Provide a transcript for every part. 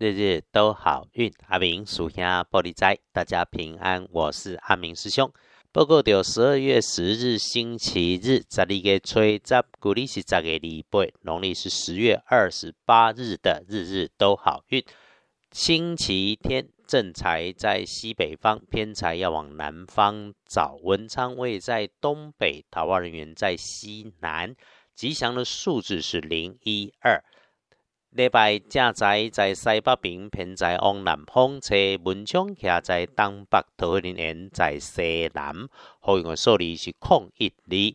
日日都好运。阿明属下玻璃斋，大家平安，我是阿明师兄。报告到十二月十日星期日，十二月初十，古历是十月礼拜，农历是十月二十八日的日日都好运。星期天，正财在西北方，偏财要往南方找。文昌位在东北，桃花人员在西南。吉祥的数字是零一二。礼拜正财在西北边，偏在往南方车文昌徛在东北，桃花人员在西南。好用的数字是空一二。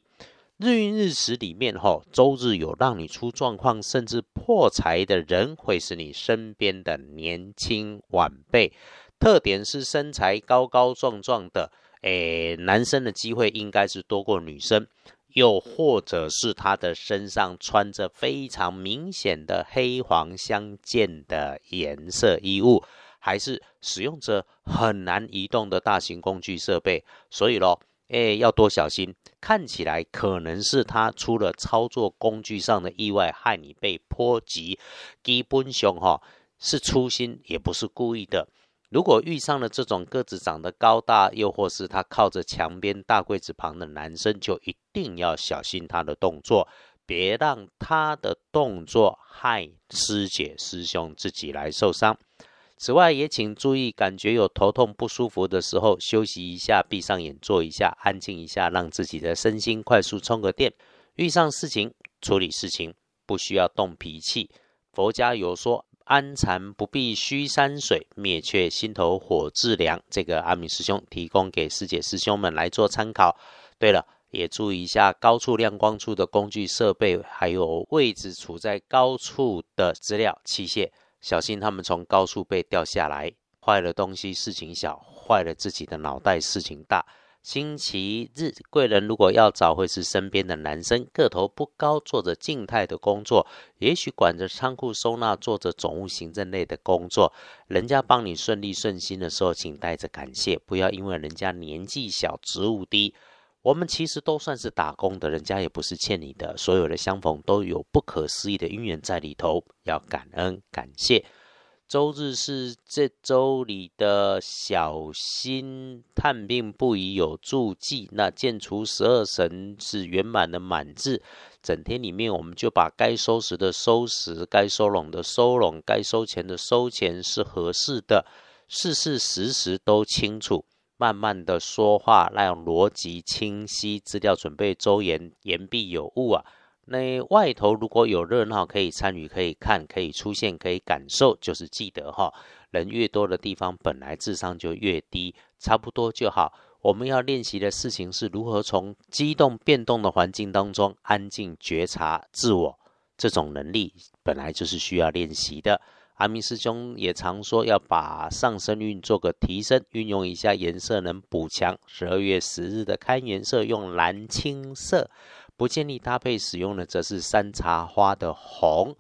日运日时里面，吼周日有让你出状况甚至破财的人，会是你身边的年轻晚辈。特点是身材高高壮壮的，诶，男生的机会应该是多过女生。又或者是他的身上穿着非常明显的黑黄相间的颜色衣物，还是使用着很难移动的大型工具设备。所以咯。哎，要多小心！看起来可能是他出了操作工具上的意外，害你被波及。基本上哈是粗心，也不是故意的。如果遇上了这种个子长得高大，又或是他靠着墙边大柜子旁的男生，就一定要小心他的动作，别让他的动作害师姐师兄自己来受伤。此外，也请注意，感觉有头痛不舒服的时候，休息一下，闭上眼，坐一下，安静一下，让自己的身心快速充个电。遇上事情，处理事情不需要动脾气。佛家有说：“安禅不必虚山水，灭却心头火自凉。”这个阿明师兄提供给师姐师兄们来做参考。对了，也注意一下高处亮光处的工具设备，还有位置处在高处的资料器械。小心他们从高处被掉下来，坏了东西事情小，坏了自己的脑袋事情大。星期日贵人如果要找，会是身边的男生，个头不高，做着静态的工作，也许管着仓库收纳，做着总务行政类的工作。人家帮你顺利顺心的时候，请带着感谢，不要因为人家年纪小，职务低。我们其实都算是打工的，人家也不是欠你的。所有的相逢都有不可思议的因缘在里头，要感恩感谢。周日是这周里的小心探病不宜有助记。那见除十二神是圆满的满字，整天里面我们就把该收拾的收拾，该收拢的收拢，该收钱的收钱是合适的，事事时时都清楚。慢慢的说话，让逻辑清晰，资料准备周延，言必有物啊。那外头如果有热闹，可以参与，可以看，可以出现，可以感受，就是记得哈。人越多的地方，本来智商就越低，差不多就好。我们要练习的事情是如何从激动变动的环境当中安静觉察自我，这种能力本来就是需要练习的。阿明师兄也常说要把上升运做个提升，运用一下颜色能补强。十二月十日的开颜色用蓝青色，不建议搭配使用的则是山茶花的红。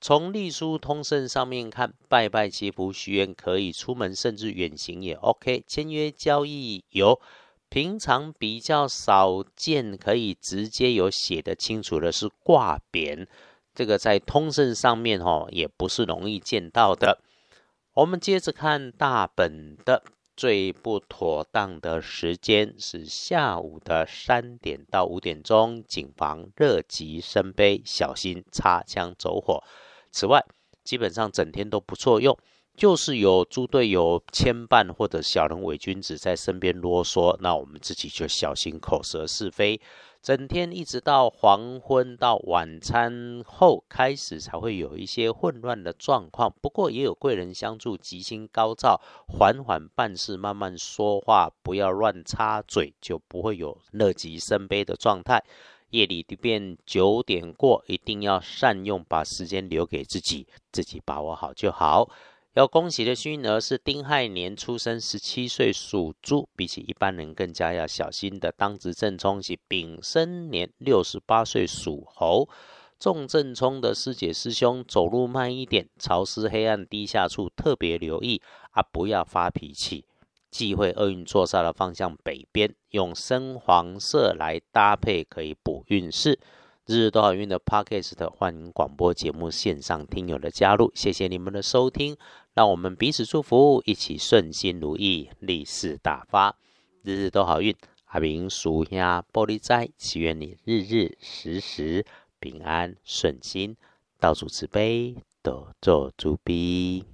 从隶书通胜上面看，拜拜祈福许愿可以，出门甚至远行也 OK。签约交易有平常比较少见，可以直接有写的清楚的是挂匾。这个在通胜上面哦，也不是容易见到的。我们接着看大本的最不妥当的时间是下午的三点到五点钟，谨防热极生悲，小心擦枪走火。此外，基本上整天都不错用，就是有猪队友牵绊或者小人伪君子在身边啰嗦，那我们自己就小心口舌是非。整天一直到黄昏到晚餐后开始才会有一些混乱的状况，不过也有贵人相助，吉星高照，缓缓办事，慢慢说话，不要乱插嘴，就不会有乐极生悲的状态。夜里便九点过，一定要善用，把时间留给自己，自己把握好就好。要恭喜的幸运儿是丁亥年出生，十七岁属猪，比起一般人更加要小心的。当值正冲是丙申年六十八岁属猴，重正冲的师姐师兄走路慢一点，潮湿黑暗低下处特别留意啊，不要发脾气。忌讳厄运坐煞的方向北边，用深黄色来搭配可以补运势。日日都好运的 Podcast 欢迎广播节目线上听友的加入，谢谢你们的收听。让我们彼此祝福，一起顺心如意，利事大发，日日都好运。阿明属下玻璃斋，祈愿你日日时时平安顺心，道主慈悲，多做主逼。